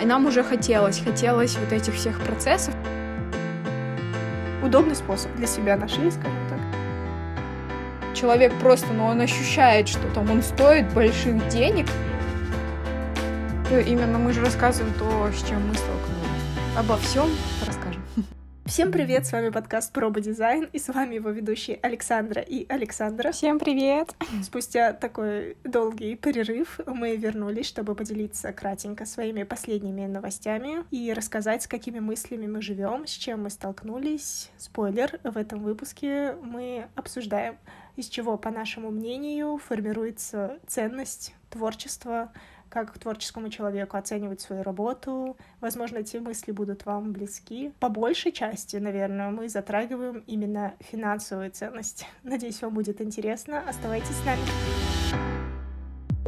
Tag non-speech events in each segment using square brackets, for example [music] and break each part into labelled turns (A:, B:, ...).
A: И нам уже хотелось, хотелось вот этих всех процессов.
B: Удобный способ для себя нашли, скажем так.
A: Человек просто, ну, он ощущает, что там он стоит больших денег. Именно мы же рассказываем то, с чем мы столкнулись. Обо всем расскажем.
B: Всем привет, с вами подкаст Проба Дизайн, и с вами его ведущие Александра и Александра.
A: Всем привет!
B: Спустя такой долгий перерыв мы вернулись, чтобы поделиться кратенько своими последними новостями и рассказать, с какими мыслями мы живем, с чем мы столкнулись. Спойлер, в этом выпуске мы обсуждаем, из чего, по нашему мнению, формируется ценность творчества, как творческому человеку оценивать свою работу. Возможно, эти мысли будут вам близки. По большей части, наверное, мы затрагиваем именно финансовую ценность. Надеюсь, вам будет интересно. Оставайтесь с нами.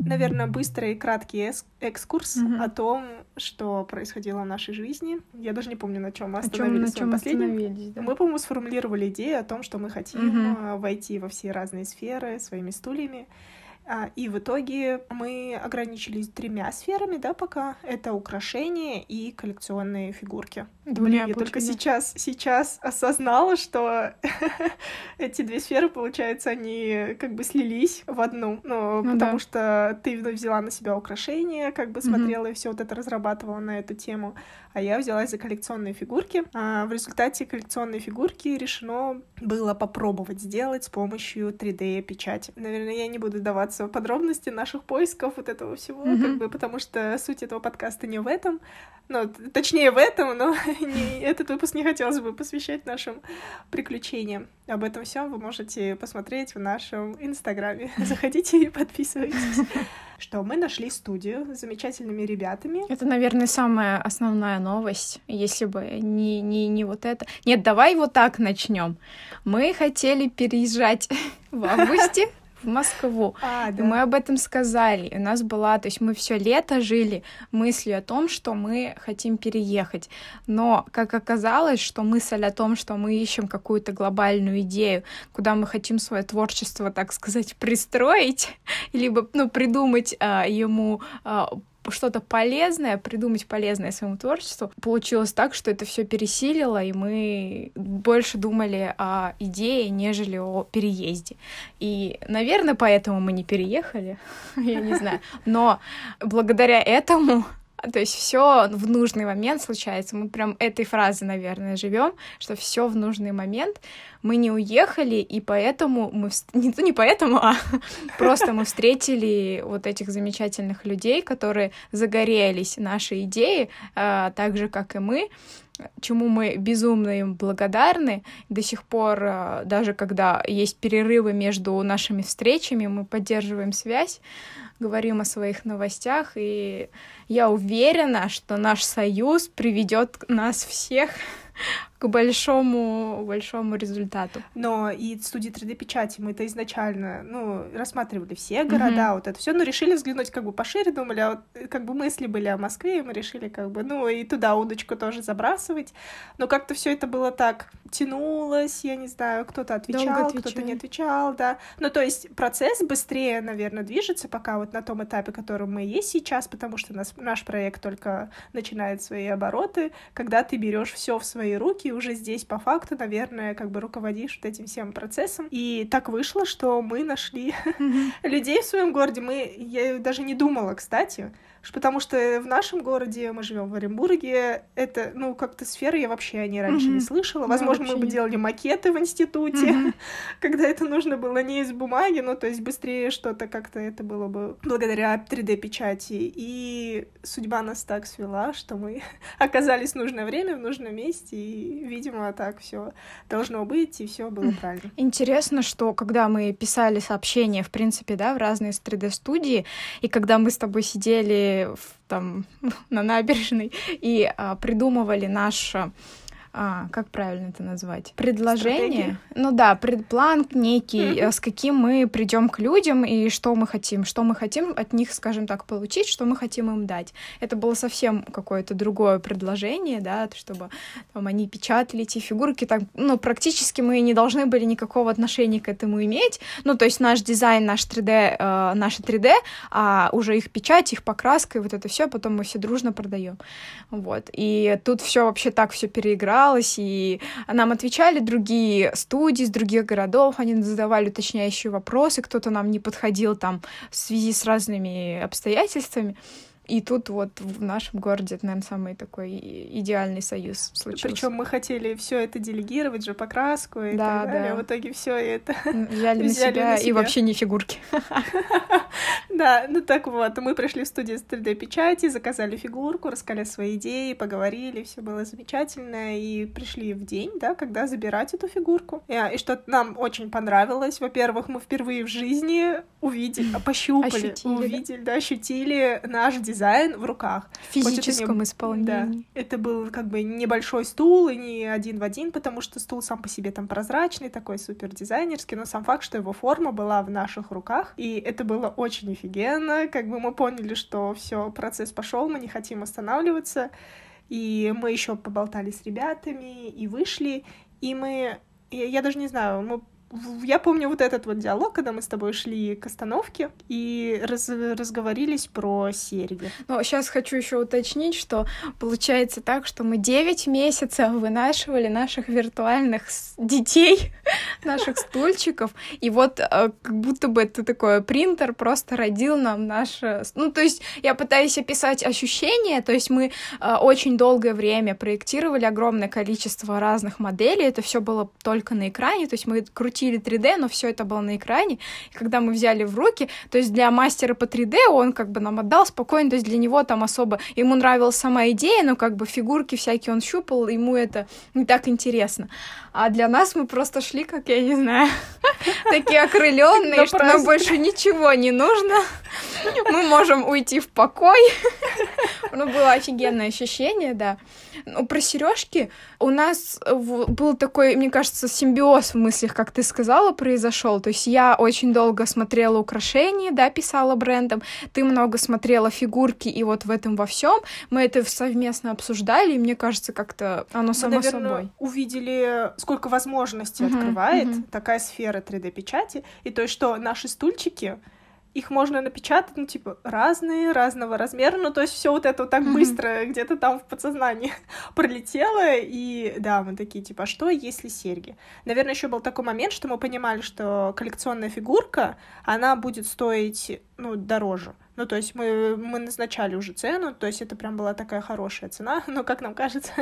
B: Наверное, быстрый и краткий экскурс mm-hmm. о том, что происходило в нашей жизни. Я даже не помню, на чем мы остановились
A: о чем, на чем последнем.
B: Да. Мы, по-моему, сформулировали идею о том, что мы хотим mm-hmm. войти во все разные сферы своими стульями. А, и в итоге мы ограничились тремя сферами, да, пока. Это украшения и коллекционные фигурки. Блин, я только сейчас, сейчас осознала, что [laughs] эти две сферы, получается, они как бы слились в одну. Ну, ну потому да. что ты взяла на себя украшения, как бы смотрела mm-hmm. и все вот это разрабатывала на эту тему а я взялась за коллекционные фигурки. А в результате коллекционные фигурки решено было попробовать сделать с помощью 3D-печати. Наверное, я не буду даваться в подробности наших поисков вот этого всего, mm-hmm. как бы, потому что суть этого подкаста не в этом, ну, точнее в этом, но [laughs] не, этот выпуск не хотелось бы посвящать нашим приключениям. Об этом всем вы можете посмотреть в нашем инстаграме. [laughs] Заходите и подписывайтесь. Что мы нашли студию с замечательными ребятами.
A: Это, наверное, самая основная новость, если бы не, не, не вот это. Нет, давай вот так начнем. Мы хотели переезжать [laughs] в августе в Москву.
B: А, да.
A: И мы об этом сказали. И у нас была, то есть мы все лето жили мыслью о том, что мы хотим переехать. Но, как оказалось, что мысль о том, что мы ищем какую-то глобальную идею, куда мы хотим свое творчество, так сказать, пристроить, [laughs] либо, ну, придумать а, ему а, что-то полезное, придумать полезное своему творчеству. Получилось так, что это все пересилило, и мы больше думали о идее, нежели о переезде. И, наверное, поэтому мы не переехали, [laughs] я не знаю. Но благодаря этому то есть все в нужный момент случается. Мы прям этой фразы, наверное, живем, что все в нужный момент. Мы не уехали, и поэтому мы... [laughs] Не, не поэтому, а [laughs] просто мы встретили вот этих замечательных людей, которые загорелись нашей идеей, а, так же, как и мы чему мы безумно им благодарны. До сих пор, а, даже когда есть перерывы между нашими встречами, мы поддерживаем связь говорим о своих новостях, и я уверена, что наш союз приведет нас всех [laughs] к большому, большому результату.
B: Но и студии 3D-печати мы-то изначально, ну, рассматривали все города, mm-hmm. вот это все, но решили взглянуть как бы пошире, думали, а вот э, как бы мысли были о Москве, и мы решили как бы, ну, и туда удочку тоже забрасывать, но как-то все это было так тянулось, я не знаю, кто-то отвечал, кто-то не отвечал, да. Ну, то есть процесс быстрее, наверное, движется пока вот на том этапе, которым мы есть сейчас, потому что нас, наш проект только начинает свои обороты, когда ты берешь все в свои руки уже здесь по факту, наверное, как бы руководишь вот этим всем процессом. И так вышло, что мы нашли [laughs] людей в своем городе. Мы, я даже не думала, кстати, потому что в нашем городе, мы живем в Оренбурге, это, ну, как-то сферы я вообще о ней раньше mm-hmm. не слышала. Возможно, мы бы делали макеты в институте, mm-hmm. [laughs] когда это нужно было не из бумаги, ну, то есть быстрее что-то как-то это было бы благодаря 3D-печати. И судьба нас так свела, что мы [laughs] оказались в нужное время, в нужном месте, и, видимо, так все должно быть, и все было правильно.
A: Интересно, что когда мы писали сообщения, в принципе, да, в разные 3D-студии, и когда мы с тобой сидели в, там [laughs] на набережной и а, придумывали наш а, как правильно это назвать? Предложение. Стратегия? Ну да, предплан некий, mm-hmm. с каким мы придем к людям и что мы хотим, что мы хотим от них, скажем так, получить, что мы хотим им дать. Это было совсем какое-то другое предложение, да, чтобы там, они печатали эти фигурки, так, ну, практически мы не должны были никакого отношения к этому иметь, ну, то есть наш дизайн, наш 3D, э, наше 3D, а уже их печать, их покраска и вот это все, потом мы все дружно продаем, вот. И тут все вообще так все переигралось, и нам отвечали другие студии из других городов, они задавали уточняющие вопросы, кто-то нам не подходил там в связи с разными обстоятельствами. И тут вот в нашем городе, это, наверное, самый такой идеальный союз случился.
B: Причем мы хотели все это делегировать же покраску и да, так далее. Да. В итоге все это
A: взяли, на, себя на себя и вообще не фигурки. [laughs]
B: Да, ну так вот, мы пришли в студию с 3D-печати, заказали фигурку, рассказали свои идеи, поговорили, все было замечательно, и пришли в день, да, когда забирать эту фигурку. И, и что нам очень понравилось. Во-первых, мы впервые в жизни увидели, пощупали, ощутили. увидели, да, ощутили наш дизайн в руках.
A: В физическом не... исполнении. Да.
B: Это был как бы небольшой стул и не один в один, потому что стул сам по себе там прозрачный, такой супер дизайнерский, но сам факт, что его форма была в наших руках, и это было очень офигенно. Как бы мы поняли, что все, процесс пошел, мы не хотим останавливаться. И мы еще поболтали с ребятами и вышли, и мы я, я даже не знаю, мы я помню вот этот вот диалог, когда мы с тобой шли к остановке и раз, разговорились про серьги.
A: Но сейчас хочу еще уточнить, что получается так, что мы 9 месяцев вынашивали наших виртуальных детей, [laughs] наших стульчиков, и вот э, как будто бы это такой принтер просто родил нам наше... Ну, то есть я пытаюсь описать ощущения, то есть мы э, очень долгое время проектировали огромное количество разных моделей, это все было только на экране, то есть мы крутили крутили 3D, но все это было на экране. И когда мы взяли в руки, то есть для мастера по 3D он как бы нам отдал спокойно, то есть для него там особо, ему нравилась сама идея, но как бы фигурки всякие он щупал, ему это не так интересно. А для нас мы просто шли, как я не знаю, [laughs] такие окрыленные, что нам больше ничего не нужно. Мы можем уйти в покой. [laughs] Ну, было офигенное ощущение, да. Ну, про сережки у нас был такой, мне кажется, симбиоз в мыслях, как ты сказала, произошел. То есть я очень долго смотрела украшения, да, писала брендом, ты много смотрела фигурки, и вот в этом во всем мы это совместно обсуждали, и мне кажется, как-то оно само мы, наверное, собой.
B: увидели, сколько возможностей uh-huh, открывает uh-huh. такая сфера 3D-печати, и то, что наши стульчики их можно напечатать, ну, типа, разные, разного размера, ну, то есть все вот это вот так mm-hmm. быстро где-то там в подсознании [laughs] пролетело, и да, мы такие, типа, а что, если серьги? Наверное, еще был такой момент, что мы понимали, что коллекционная фигурка, она будет стоить, ну, дороже, ну, то есть мы, мы назначали уже цену, то есть это прям была такая хорошая цена, [laughs] но, как нам кажется,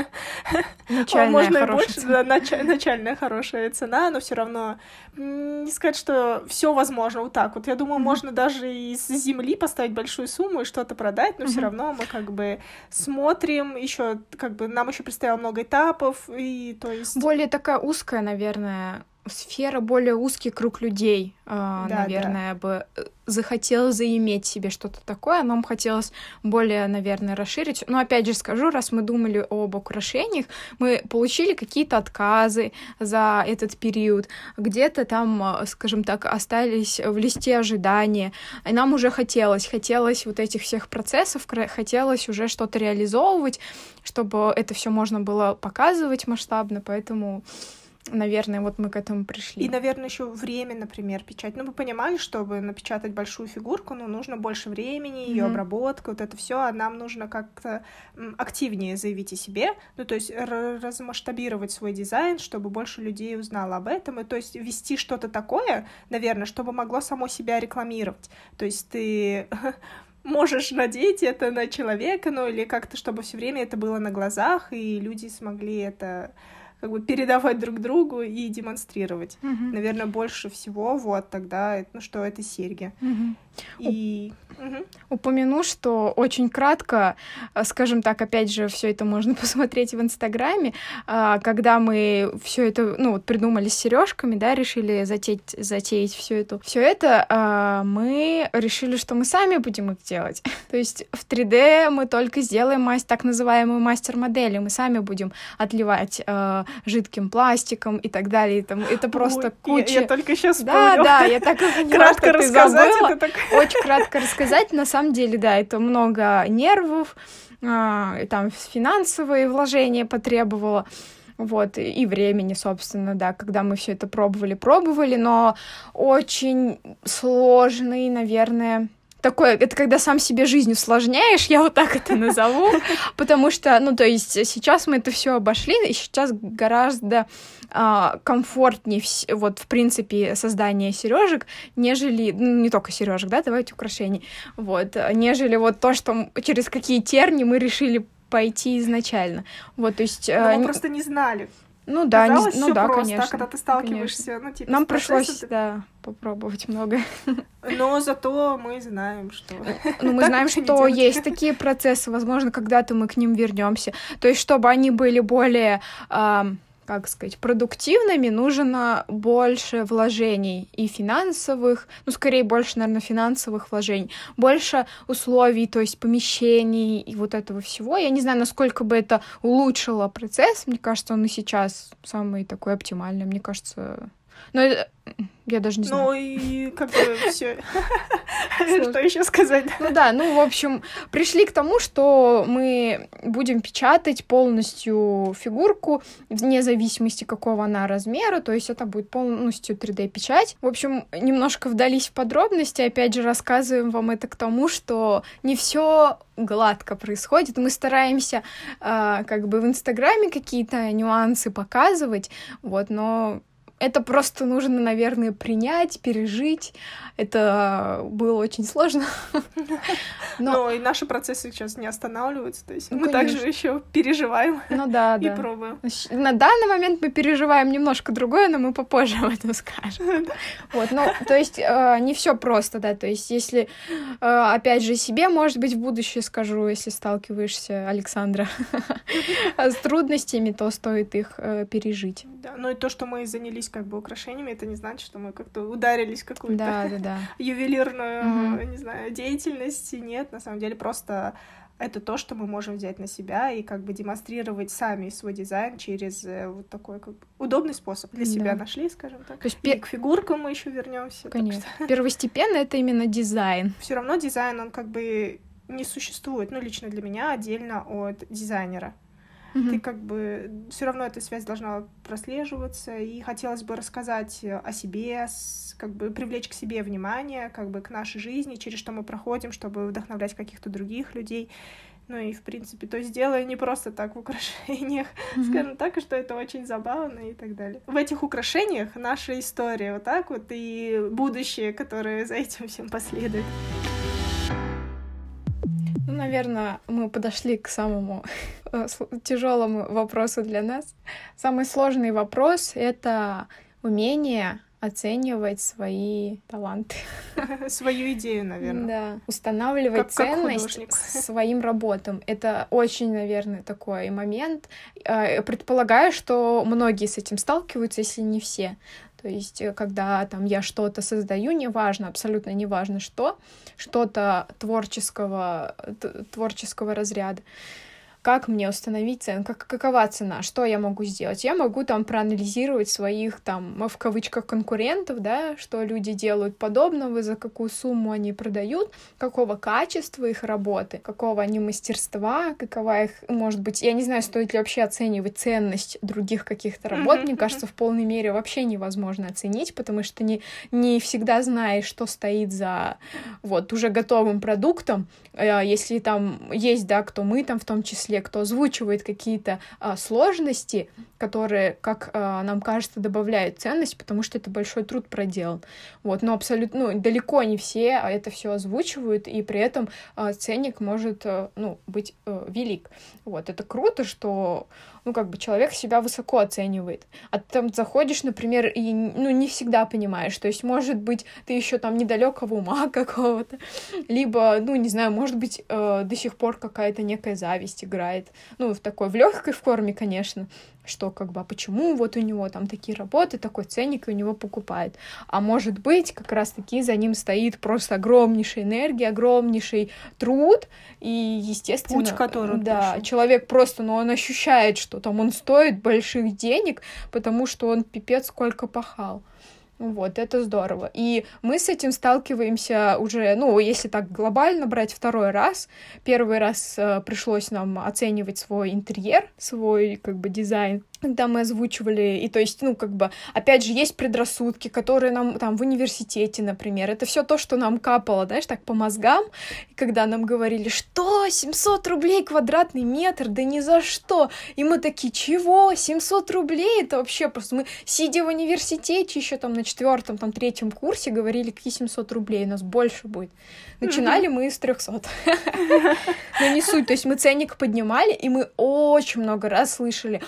B: [laughs]
A: начальная можно и больше,
B: цена. да, нач, начальная хорошая цена, но все равно не сказать, что все возможно вот так вот. Я думаю, mm-hmm. можно даже из земли поставить большую сумму и что-то продать, но mm-hmm. все равно мы как бы смотрим еще, как бы нам еще предстояло много этапов, и то есть...
A: Более такая узкая, наверное, сфера, более узкий круг людей, э, да, наверное, да. бы э, захотел заиметь себе что-то такое. Нам хотелось более, наверное, расширить. Но опять же скажу, раз мы думали об украшениях, мы получили какие-то отказы за этот период. Где-то там, э, скажем так, остались в листе ожидания. И нам уже хотелось, хотелось вот этих всех процессов, хотелось уже что-то реализовывать, чтобы это все можно было показывать масштабно, поэтому Наверное, вот мы к этому пришли.
B: И, наверное, еще время, например, печать. Ну, мы понимали, чтобы напечатать большую фигурку, ну, нужно больше времени, ее mm-hmm. обработка, вот это все, а нам нужно как-то активнее заявить о себе, ну, то есть размасштабировать свой дизайн, чтобы больше людей узнало об этом, и то есть вести что-то такое, наверное, чтобы могло само себя рекламировать. То есть ты [laughs] можешь надеть это на человека, ну или как-то, чтобы все время это было на глазах, и люди смогли это как бы передавать друг другу и демонстрировать.
A: Мгм.
B: Наверное, больше всего вот тогда, ну что, это серьги.
A: Мгм.
B: И... Мгм.
A: Упомяну, что очень кратко, э, скажем так, опять же, все это можно [laughs] посмотреть в Инстаграме, а, когда мы все это, ну, вот придумали с сережками, да, решили затеять, затеять все это, все это, а, мы решили, что мы сами будем их делать. [laughs] То есть в 3D мы только сделаем мастер, так называемую мастер-модели, мы сами будем отливать э, жидким пластиком и так далее. Там, это просто
B: Ой,
A: куча...
B: Я, я только сейчас
A: Да,
B: вспомнила.
A: да, я так и поняла, [laughs]
B: Кратко рассказать
A: забыла.
B: это так...
A: Очень кратко рассказать, на самом деле, да, это много нервов, а, и там финансовые вложения потребовало. Вот, и и времени, собственно, да, когда мы все это пробовали, пробовали, но очень сложный, наверное, такое, это когда сам себе жизнь усложняешь, я вот так это назову, [laughs] потому что, ну, то есть сейчас мы это все обошли, и сейчас гораздо а, комфортнее, вот, в принципе, создание сережек, нежели, ну, не только сережек, да, давайте украшений, вот, нежели вот то, что через какие терни мы решили пойти изначально. Вот, то есть...
B: Но
A: а,
B: мы просто не знали.
A: Ну да, не
B: Казалось,
A: ну да,
B: просто,
A: конечно.
B: когда ты сталкиваешься, ну, типа,
A: Нам пришлось,
B: ты-
A: да, попробовать много. [laughs]
B: Но зато мы знаем, что...
A: Ну, мы
B: так
A: знаем, что есть такие процессы, возможно, когда-то мы к ним вернемся. То есть, чтобы они были более, как сказать, продуктивными, нужно больше вложений и финансовых, ну, скорее больше, наверное, финансовых вложений, больше условий, то есть помещений и вот этого всего. Я не знаю, насколько бы это улучшило процесс. Мне кажется, он и сейчас самый такой оптимальный. Мне кажется... Но это- я даже не знаю.
B: Ну и как бы все. [laughs] Что еще сказать?
A: Ну да, ну, в общем, пришли к тому, что мы будем печатать полностью фигурку, вне зависимости, какого она размера, то есть это будет полностью 3D-печать. В общем, немножко вдались в подробности, опять же, рассказываем вам это к тому, что не все гладко происходит. Мы стараемся а, как бы в Инстаграме какие-то нюансы показывать, вот, но это просто нужно, наверное, принять, пережить. Это было очень сложно. [laughs] Но,
B: Но и наши процессы сейчас не останавливаются, то есть
A: Ну,
B: мы также
A: конечно.
B: еще переживаем
A: ну да, [laughs]
B: и
A: да.
B: пробуем.
A: Щ- На данный момент мы переживаем немножко другое, но мы попозже об этом скажем. [laughs] Вот, ну, то есть э, не все просто, да, то есть если, э, опять же, себе, может быть, в будущее скажу, если сталкиваешься, Александра, с трудностями, то стоит их э, пережить.
B: Да, ну и то, что мы занялись как бы украшениями, это не значит, что мы как-то ударились в какую-то
A: Да, да, да. [laughs]
B: ювелирную,
A: Мгм.
B: не знаю, деятельность. Нет, на самом деле просто это то, что мы можем взять на себя и как бы демонстрировать сами свой дизайн через э, вот такой как бы удобный способ для себя
A: Да.
B: нашли, скажем так.
A: То есть,
B: И
A: пе-
B: к фигуркам мы еще вернемся.
A: конечно, [laughs] первостепенно это именно дизайн.
B: Все равно дизайн, он как бы не существует, ну, лично для меня, отдельно от дизайнера. Ты
A: Мгм.
B: как бы все равно эта связь должна прослеживаться, и хотелось бы рассказать э, о себе, как бы привлечь к себе внимание, как бы к нашей жизни, через что мы проходим, чтобы вдохновлять каких-то других людей. Ну и, в принципе, то есть делаю не просто так в украшениях,
A: Мгм.
B: скажем так, и что это очень забавно и так далее. В этих украшениях наша история вот так вот и будущее, которое за этим всем последует.
A: Наверное, мы подошли к самому [laughs] тяжелому вопросу для нас. Самый сложный вопрос — это умение оценивать свои таланты. [laughs]
B: Свою идею, наверное.
A: Да. Устанавливать
B: Как- как
A: ценность
B: художник.
A: к своим работам. Это очень, наверное, такой момент. Э, Предполагаю, что многие с этим сталкиваются, если не все. То есть, э, когда там я что-то создаю, неважно, абсолютно неважно что, что-то творческого, т- творческого разряда, как мне установить цену, как, какова цена, что я могу сделать? Я могу там проанализировать своих там, в кавычках, конкурентов, да, что люди делают подобного, за какую сумму они продают, какого качества их работы, какого они мастерства, какова их, может быть, я не знаю, стоит ли вообще оценивать ценность других каких-то работ, мне кажется, в полной мере вообще невозможно оценить, потому что не, не всегда знаешь, что стоит за вот уже готовым продуктом, Э, если там есть, да, кто мы там в том числе, числе, кто озвучивает какие-то а, сложности, которые, как а, нам кажется, добавляют ценность, потому что это большой труд проделан. Вот, но абсолютно, ну, далеко не все а это все озвучивают, и при этом а, ценник может, а, ну, быть а, велик. Вот, это круто, что ну, как бы человек себя высоко оценивает. А ты там заходишь, например, и, ну, не всегда понимаешь. То есть, может быть, ты еще там недалекого ума [laughs] какого-то, либо, ну, не знаю, может быть, э, до сих пор какая-то некая зависть играет. Ну, в такой, в легкой форме, конечно что как бы, а почему вот у него там такие работы, такой ценник, и у него покупают. А может быть, как раз-таки за ним стоит просто огромнейшая энергия, огромнейший труд, и, естественно...
B: Путь, который
A: Да, прошел. человек просто, ну, он ощущает, что там он стоит больших денег, потому что он пипец сколько пахал. Вот, это здорово. И мы с этим сталкиваемся уже, ну, если так глобально брать второй раз. Первый раз э, пришлось нам оценивать свой интерьер, свой, как бы, дизайн когда мы озвучивали, и то есть, ну, как бы, опять же, есть предрассудки, которые нам там в университете, например, это все то, что нам капало, знаешь, так по мозгам, когда нам говорили, что, 700 рублей квадратный метр, да ни за что, и мы такие, чего, 700 рублей, это вообще просто, мы, сидя в университете, еще там на четвертом, там, третьем курсе, говорили, какие 700 рублей, у нас больше будет. Начинали мы с 300. [laughs] Но не суть, то есть мы ценник поднимали, и мы очень много раз слышали,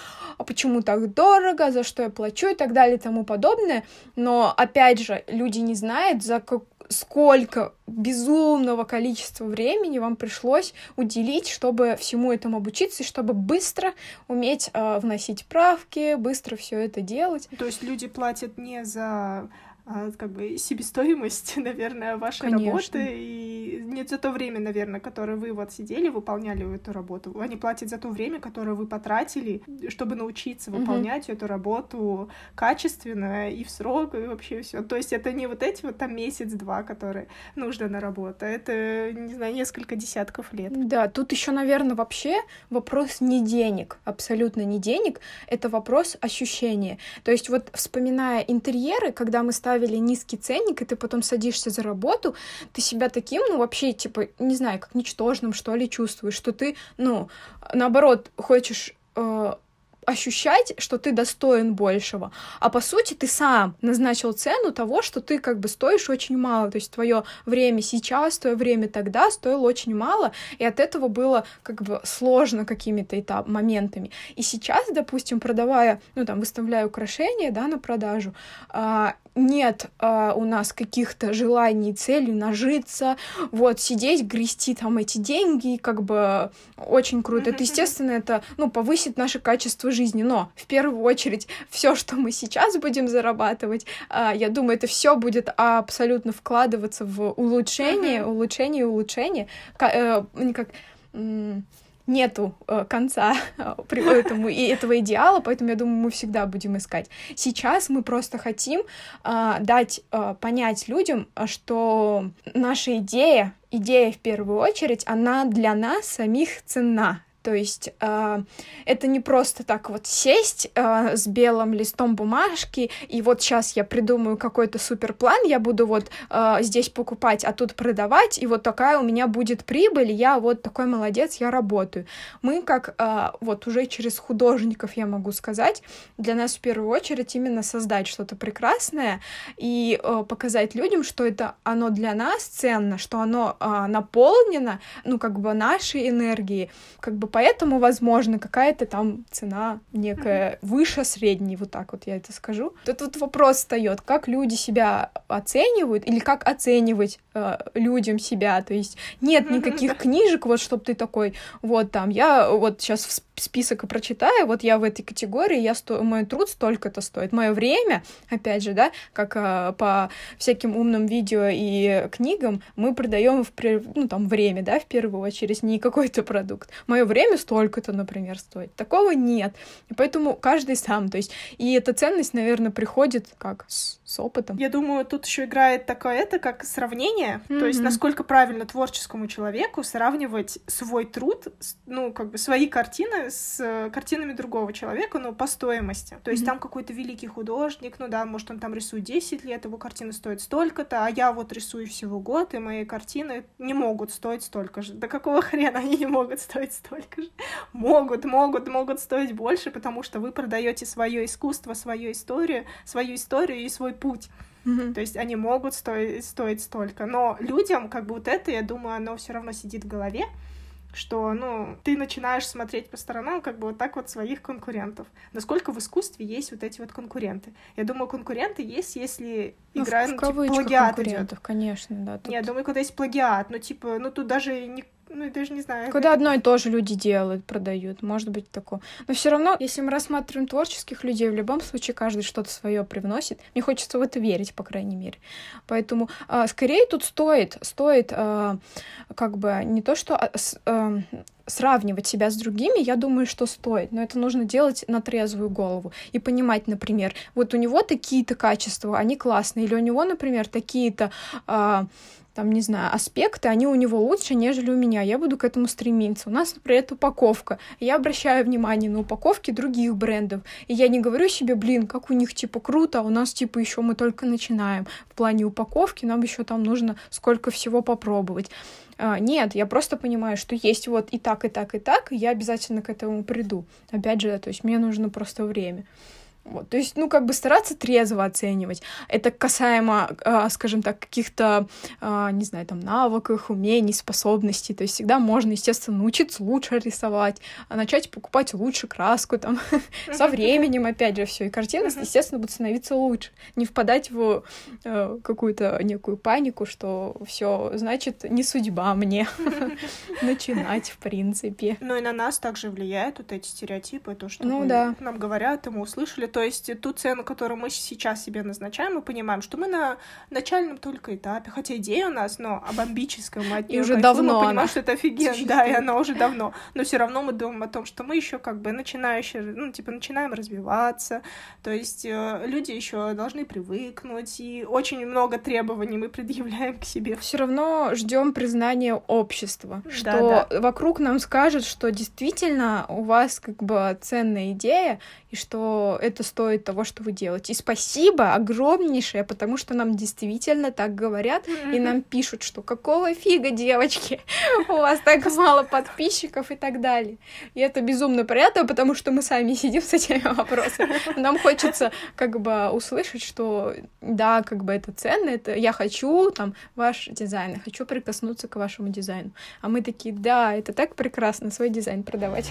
A: а почему так дорого, за что я плачу и так далее и тому подобное. Но, опять же, люди не знают, за как сколько безумного количества времени вам пришлось уделить, чтобы всему этому обучиться и чтобы быстро уметь э, вносить правки, быстро все это делать.
B: То есть люди платят не за как бы себестоимость, [laughs] наверное, вашей Конечно. работы, и не за то время, наверное, которое вы вот сидели, выполняли эту работу. Они платят за то время, которое вы потратили, чтобы научиться выполнять угу. эту работу качественно и в срок, и вообще все. То есть это не вот эти вот там месяц-два, которые нужно на работу, это, не знаю, несколько десятков лет.
A: Да, тут еще, наверное, вообще вопрос не денег, абсолютно не денег, это вопрос ощущения. То есть вот вспоминая интерьеры, когда мы ставим поставили низкий ценник, и ты потом садишься за работу, ты себя таким, ну, вообще, типа, не знаю, как ничтожным, что ли, чувствуешь, что ты, ну, наоборот, хочешь э, ощущать, что ты достоин большего. А по сути ты сам назначил цену того, что ты как бы стоишь очень мало. То есть твое время сейчас, твое время тогда стоило очень мало, и от этого было как бы сложно какими-то этап, моментами. И сейчас, допустим, продавая, ну там, выставляя украшения, да, на продажу, а, нет а, у нас каких-то желаний, целей нажиться, вот, сидеть, грести там эти деньги, как бы очень круто. Это, естественно, это, ну, повысит наше качество жизни, но в первую очередь все, что мы сейчас будем зарабатывать, а, я думаю, это все будет абсолютно вкладываться в улучшение, улучшение, улучшение, э, как нету э, конца [laughs] э, этому и этого идеала, поэтому я думаю, мы всегда будем искать. Сейчас мы просто хотим э, дать э, понять людям, что наша идея, идея в первую очередь, она для нас самих ценна. То есть э, это не просто так вот сесть э, с белым листом бумажки, и вот сейчас я придумаю какой-то суперплан, я буду вот э, здесь покупать, а тут продавать, и вот такая у меня будет прибыль, я вот такой молодец, я работаю. Мы как э, вот уже через художников, я могу сказать, для нас в первую очередь именно создать что-то прекрасное и э, показать людям, что это оно для нас ценно, что оно э, наполнено, ну как бы нашей энергией, как бы поэтому, возможно, какая-то там цена некая выше средней, вот так вот я это скажу. Тут вот вопрос встает, как люди себя оценивают или как оценивать э, людям себя, то есть нет никаких книжек, вот чтобы ты такой, вот там, я вот сейчас список и прочитаю, вот я в этой категории, я сто... мой труд столько-то стоит, мое время, опять же, да, как э, по всяким умным видео и книгам, мы продаем в, ну, там, время, да, в первую очередь, не какой-то продукт. Мое время столько-то, например, стоит. Такого нет. И поэтому каждый сам. То есть, и эта ценность, наверное, приходит как с, с опытом.
B: Я думаю, тут еще играет такое это, как сравнение, mm-hmm. то есть насколько правильно творческому человеку сравнивать свой труд, ну, как бы свои картины с э, картинами другого человека, но по стоимости. То есть mm-hmm. там какой-то великий художник, ну да, может, он там рисует 10 лет, его картина стоит столько-то, а я вот рисую всего год, и мои картины не могут стоить столько же. Да какого [laughs] хрена они не могут стоить столько же? Могут, могут, могут стоить больше, потому что вы продаете свое искусство, свою историю, свою историю и свой путь. Mm-hmm. То есть они могут стоить, стоить столько. Но людям, как бы вот это, я думаю, оно все равно сидит в голове, что, ну, ты начинаешь смотреть по сторонам, как бы вот так вот своих конкурентов. Насколько в искусстве есть вот эти вот конкуренты? Я думаю, конкуренты есть, если ну, игра, в,
A: ну, типа, плагиат идет. конечно, да.
B: Тут... Я думаю, когда есть плагиат, ну, типа, ну, тут даже не ну, я даже не знаю.
A: Когда одно и то же люди делают, продают, может быть такое. Но все равно, если мы рассматриваем творческих людей, в любом случае каждый что-то свое привносит. Мне хочется в это верить, по крайней мере. Поэтому э, скорее тут стоит, стоит э, как бы не то, что э, сравнивать себя с другими, я думаю, что стоит, но это нужно делать на трезвую голову и понимать, например, вот у него такие-то качества, они классные, или у него, например, такие-то э, там, не знаю, аспекты, они у него лучше, нежели у меня. Я буду к этому стремиться. У нас, например, упаковка. Я обращаю внимание на упаковки других брендов. И я не говорю себе, блин, как у них, типа, круто, а у нас, типа, еще мы только начинаем. В плане упаковки нам еще там нужно сколько всего попробовать. А, нет, я просто понимаю, что есть вот и так, и так, и так, и я обязательно к этому приду. Опять же, то есть мне нужно просто время. Вот, то есть, ну, как бы стараться трезво оценивать. Это касаемо, э, скажем так, каких-то, э, не знаю, там, навыков, умений, способностей. То есть всегда можно, естественно, научиться лучше рисовать, а начать покупать лучше краску, там, [laughs] со временем, опять же, все. И картины, естественно, будут становиться лучше. Не впадать в э, какую-то некую панику, что все, значит, не судьба мне [laughs] начинать, в принципе.
B: Ну и на нас также влияют вот эти стереотипы, то, что ну, да. нам говорят, и мы услышали то есть ту цену, которую мы сейчас себе назначаем, мы понимаем, что мы на начальном только этапе, хотя идея у нас, но о бомбическом от
A: И уже давно
B: Мы понимаем, она что это офигенно, да, и она уже давно. Но все равно мы думаем о том, что мы еще как бы начинающие, ну, типа, начинаем развиваться. То есть э, люди еще должны привыкнуть, и очень много требований мы предъявляем к себе.
A: Все равно ждем признания общества, что да. вокруг нам скажет, что действительно у вас как бы ценная идея, и что это стоит того, что вы делаете. И спасибо огромнейшее, потому что нам действительно так говорят, и нам пишут, что какого фига, девочки, у вас так мало подписчиков и так далее. И это безумно приятно, потому что мы сами сидим с этими вопросами. Нам хочется как бы услышать, что да, как бы это ценно, это я хочу там ваш дизайн, я хочу прикоснуться к вашему дизайну. А мы такие, да, это так прекрасно свой дизайн продавать.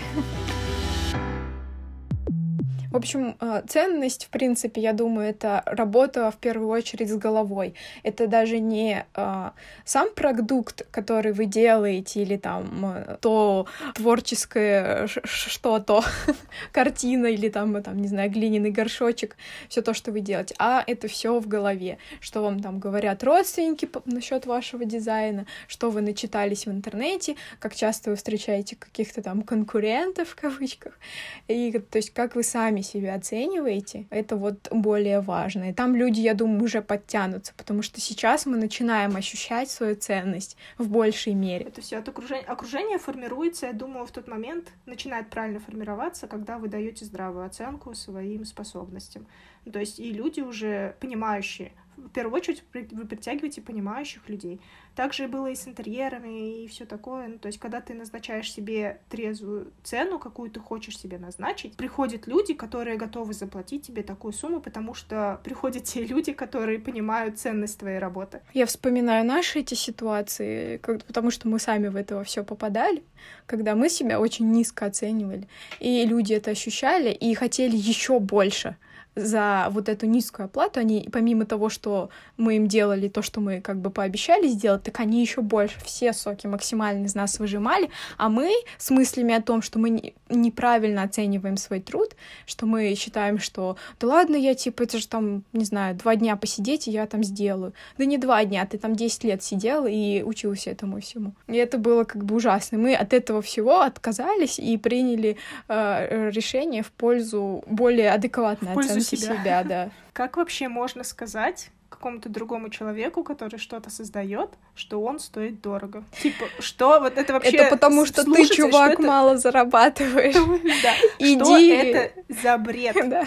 A: В общем, э, ценность, в принципе, я думаю, это работа в первую очередь с головой. Это даже не э, сам продукт, который вы делаете, или там э, то творческое что-то, [laughs] картина, или там, там, не знаю, глиняный горшочек, все то, что вы делаете, а это все в голове, что вам там говорят родственники насчет вашего дизайна, что вы начитались в интернете, как часто вы встречаете каких-то там конкурентов в кавычках, и то есть как вы сами сами себя оцениваете, это вот более важно. И там люди, я думаю, уже подтянутся, потому что сейчас мы начинаем ощущать свою ценность в большей мере.
B: То есть от окружения, окружение формируется, я думаю, в тот момент начинает правильно формироваться, когда вы даете здравую оценку своим способностям. То есть и люди уже понимающие, в первую очередь вы притягиваете понимающих людей. Также было и с интерьерами, и все такое. Ну, то есть, когда ты назначаешь себе трезвую цену, какую ты хочешь себе назначить, приходят люди, которые готовы заплатить тебе такую сумму, потому что приходят те люди, которые понимают ценность твоей работы.
A: Я вспоминаю наши эти ситуации, как, потому что мы сами в это все попадали, когда мы себя очень низко оценивали, и люди это ощущали и хотели еще больше за вот эту низкую оплату, они, помимо того, что мы им делали то, что мы как бы пообещали сделать, так они еще больше все соки максимально из нас выжимали, а мы с мыслями о том, что мы неправильно оцениваем свой труд, что мы считаем, что да ладно, я типа, это же там, не знаю, два дня посидеть, и я там сделаю. Да не два дня, ты там 10 лет сидел и учился этому всему. И это было как бы ужасно. Мы от этого всего отказались и приняли э, решение в пользу более адекватной оценки себя. себя, да. [laughs]
B: Как вообще можно сказать какому-то другому человеку, который что-то создает, что он стоит дорого. Типа, что вот это вообще...
A: Это потому что ты, чувак, мало зарабатываешь. [laughs]
B: Да. Иди. Что это за бред? [laughs] Да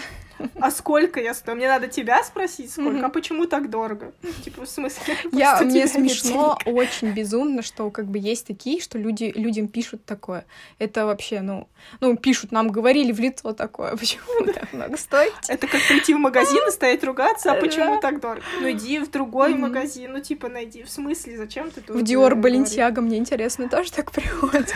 B: а сколько я стою? Мне надо тебя спросить, сколько? А почему так дорого? [laughs] Типа, в смысле? [laughs]
A: Я, мне смешно, очень безумно, что как бы есть такие, что люди, людям пишут такое. Это вообще, ну, ну, пишут, нам говорили в лицо такое, [laughs] почему так много стоит?
B: Это как прийти в магазин и стоять ругаться, а почему так дорого? Ну, иди в другой магазин, ну, типа, найди. В смысле, зачем ты тут?
A: В Диор Баленсиаго, мне интересно, тоже так приходит.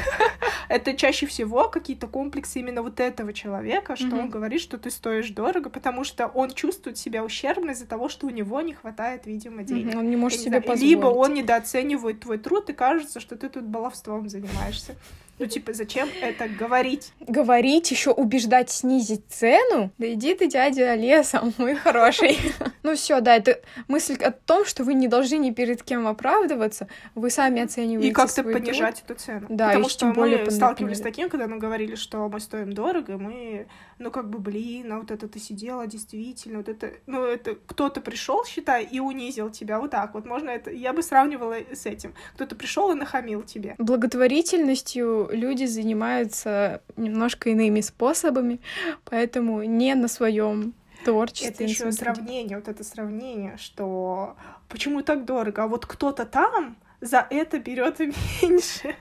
B: Это чаще всего какие-то комплексы именно вот этого человека, что он говорит, что ты стоишь дорого, дорого, потому что он чувствует себя ущербно из-за того, что у него не хватает, видимо, денег.
A: Он не может себе позволить.
B: Либо он недооценивает твой труд, и кажется, что ты тут баловством занимаешься. Ну, типа, зачем это говорить?
A: Говорить, еще убеждать снизить цену? Да иди ты, дядя лесом, мой хороший. Ну все, да, это мысль о том, что вы не должны ни перед кем оправдываться, вы сами оцениваете
B: И как-то понижать эту цену. Да, Потому что мы сталкивались с таким, когда мы говорили, что мы стоим дорого, мы, ну как бы, блин, а вот это ты сидела, действительно, вот это, ну это кто-то пришел, считай, и унизил тебя, вот так вот, можно это, я бы сравнивала с этим. Кто-то пришел и нахамил тебе.
A: Благотворительностью люди занимаются немножко иными способами, поэтому не на своем творчестве.
B: Это еще сравнение, вот это сравнение, что почему так дорого, а вот кто-то там за это берет [laughs] меньше.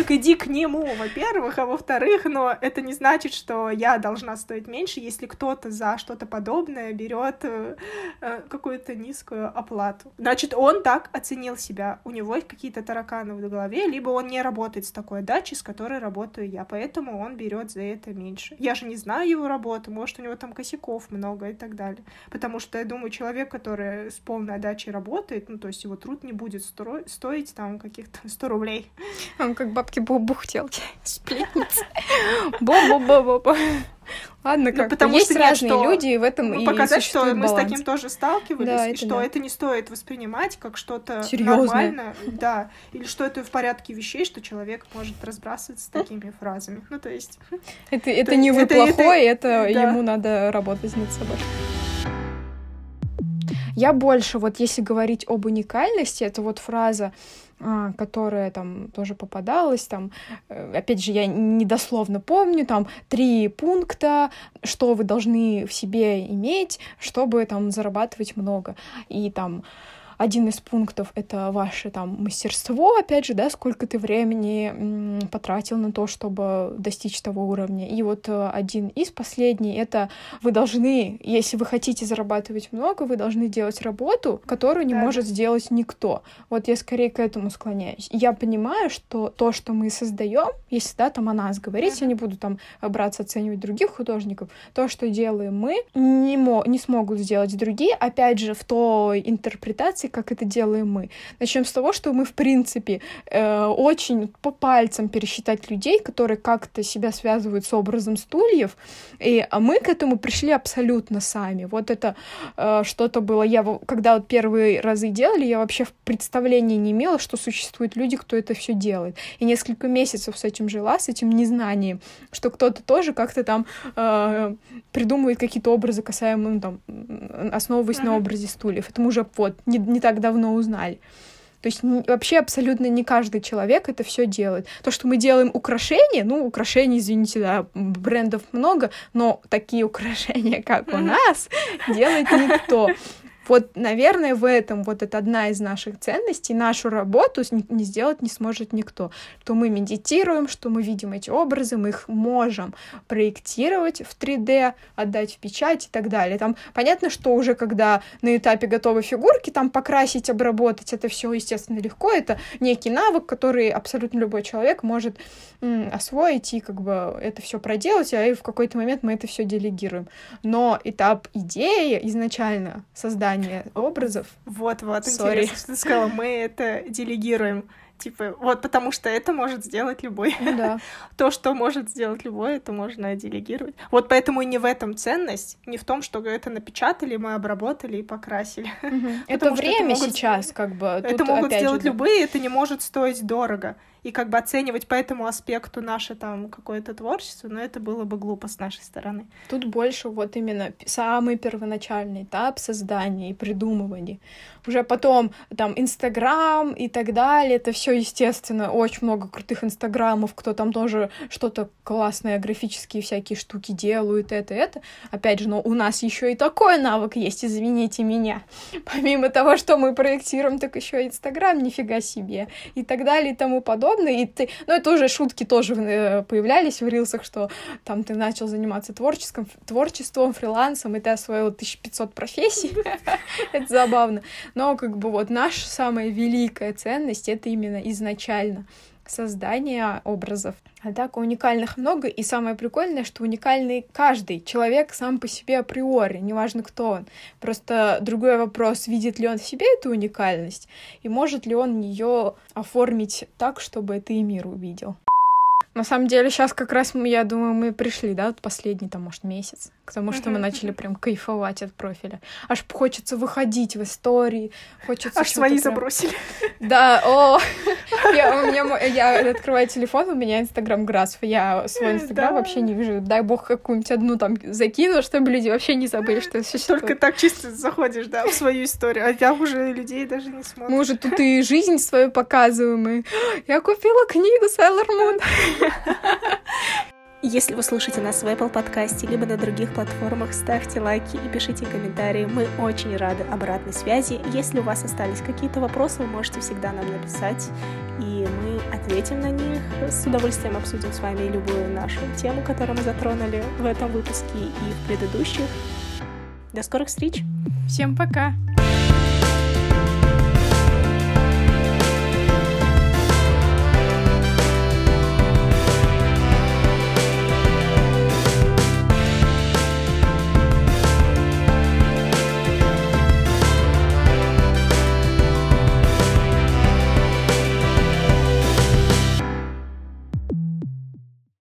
B: Так иди к нему, во-первых, а во-вторых, но это не значит, что я должна стоить меньше, если кто-то за что-то подобное берет э, э, какую-то низкую оплату. Значит, он так оценил себя. У него есть какие-то тараканы в голове, либо он не работает с такой дачей, с которой работаю я, поэтому он берет за это меньше. Я же не знаю его работу, может, у него там косяков много и так далее. Потому что я думаю, человек, который с полной отдачей работает, ну, то есть его труд не будет стро- стоить там каких-то 100 рублей.
A: Он как бабки бухтелки, [laughs] сплетницы. Бо-бо-бо-бо-бо. Ладно, ну, как потому есть что разные что, люди, и в этом ну, и
B: показать, что мы баланс. с таким тоже сталкивались, да, и что да. это не стоит воспринимать как что-то нормальное, да, или что это в порядке вещей, что человек может разбрасываться такими фразами. Ну, то есть...
A: Это, это не вы это, плохой, это, это да. ему надо работать над собой. Я больше, вот если говорить об уникальности, это вот фраза которая там тоже попадалась, там, э, опять же, я недословно помню, там, три пункта, что вы должны в себе иметь, чтобы там зарабатывать много, и там один из пунктов — это ваше там мастерство, опять же, да, сколько ты времени потратил на то, чтобы достичь того уровня. И вот э, один из последний — это вы должны, если вы хотите зарабатывать много, вы должны делать работу, которую не да. может сделать никто. Вот я скорее к этому склоняюсь. Я понимаю, что то, что мы создаем, если, да, там о нас говорить, я не буду там браться оценивать других художников, то, что делаем мы, не, мо не смогут сделать другие, опять же, в той интерпретации, как это делаем мы. Начнем с того, что мы, в принципе, э, очень по пальцам пересчитать людей, которые как-то себя связывают с образом стульев, и а мы к этому пришли абсолютно сами. Вот это э, что-то было. Я, когда вот первые разы делали, я вообще в представлении не имела, что существуют люди, кто это все делает. И несколько месяцев с этим жила, с этим незнанием, что кто-то тоже как-то там э, придумывает какие-то образы, касаемо, ну, там, основываясь mm-hmm. на образе стульев. Это мы уже вот не, не так давно узнали. То есть вообще абсолютно не каждый человек это все делает. То, что мы делаем украшения, ну, украшений, извините, да, брендов много, но такие украшения, как у нас, делает никто. Вот, наверное, в этом вот это одна из наших ценностей. Нашу работу не сделать не сможет никто. Что мы медитируем, что мы видим эти образы, мы их можем проектировать в 3D, отдать в печать и так далее. Там понятно, что уже когда на этапе готовой фигурки, там покрасить, обработать, это все, естественно, легко. Это некий навык, который абсолютно любой человек может освоить и как бы это все проделать, а и в какой-то момент мы это все делегируем. Но этап идеи изначально создания создание образов.
B: Вот-вот, интересно, что ты сказала, мы это делегируем. Типа, вот потому что это может сделать любой.
A: Ну, да. [laughs]
B: То, что может сделать любой, это можно делегировать. Вот поэтому и не в этом ценность, не в том, что это напечатали, мы обработали и покрасили.
A: Угу. [laughs] Это время это могут... сейчас, как бы.
B: Это Тут, могут сделать же, любые, это не может стоить дорого и как бы оценивать по этому аспекту наше там какое-то творчество, но это было бы глупо с нашей стороны.
A: Тут больше вот именно самый первоначальный этап создания и придумывания. Уже потом там Инстаграм и так далее, это все естественно, очень много крутых инстаграмов, кто там тоже что-то классное, графические всякие штуки делают, это, это. Опять же, но у нас еще и такой навык есть, извините меня. Помимо того, что мы проектируем, так еще Инстаграм, нифига себе, и так далее и тому подобное подобное, и ты... Ну, это уже шутки тоже э, появлялись в рилсах, что там ты начал заниматься творческим, творчеством, фрилансом, и ты освоил 1500 профессий. [laughs] Это забавно. Но как бы вот наша самая великая ценность — это именно изначально создания образов. А так уникальных много, и самое прикольное, что уникальный каждый человек сам по себе априори, неважно кто он. Просто другой вопрос, видит ли он в себе эту уникальность, и может ли он ее оформить так, чтобы это и мир увидел. На самом деле, сейчас как раз, я думаю, мы пришли, да, последний, там, может, месяц, к тому, что мы начали прям кайфовать от профиля. Аж хочется выходить в истории, хочется...
B: Аж свои прям... забросили.
A: Да, о, [laughs] я, у меня, я открываю телефон, у меня Инстаграм Грасов, я свой Инстаграм да. вообще не вижу. Дай бог какую-нибудь одну там закину, чтобы люди вообще не забыли, что
B: существует. Только так чисто заходишь, да, в свою историю, а я уже людей даже не смотрю.
A: Мы уже тут и жизнь свою показываем, и я купила книгу Sailor Moon. [laughs]
B: Если вы слушаете нас в Apple подкасте, либо на других платформах, ставьте лайки и пишите комментарии. Мы очень рады обратной связи. Если у вас остались какие-то вопросы, вы можете всегда нам написать, и мы ответим на них. С удовольствием обсудим с вами любую нашу тему, которую мы затронули в этом выпуске и в предыдущих. До скорых встреч!
A: Всем пока!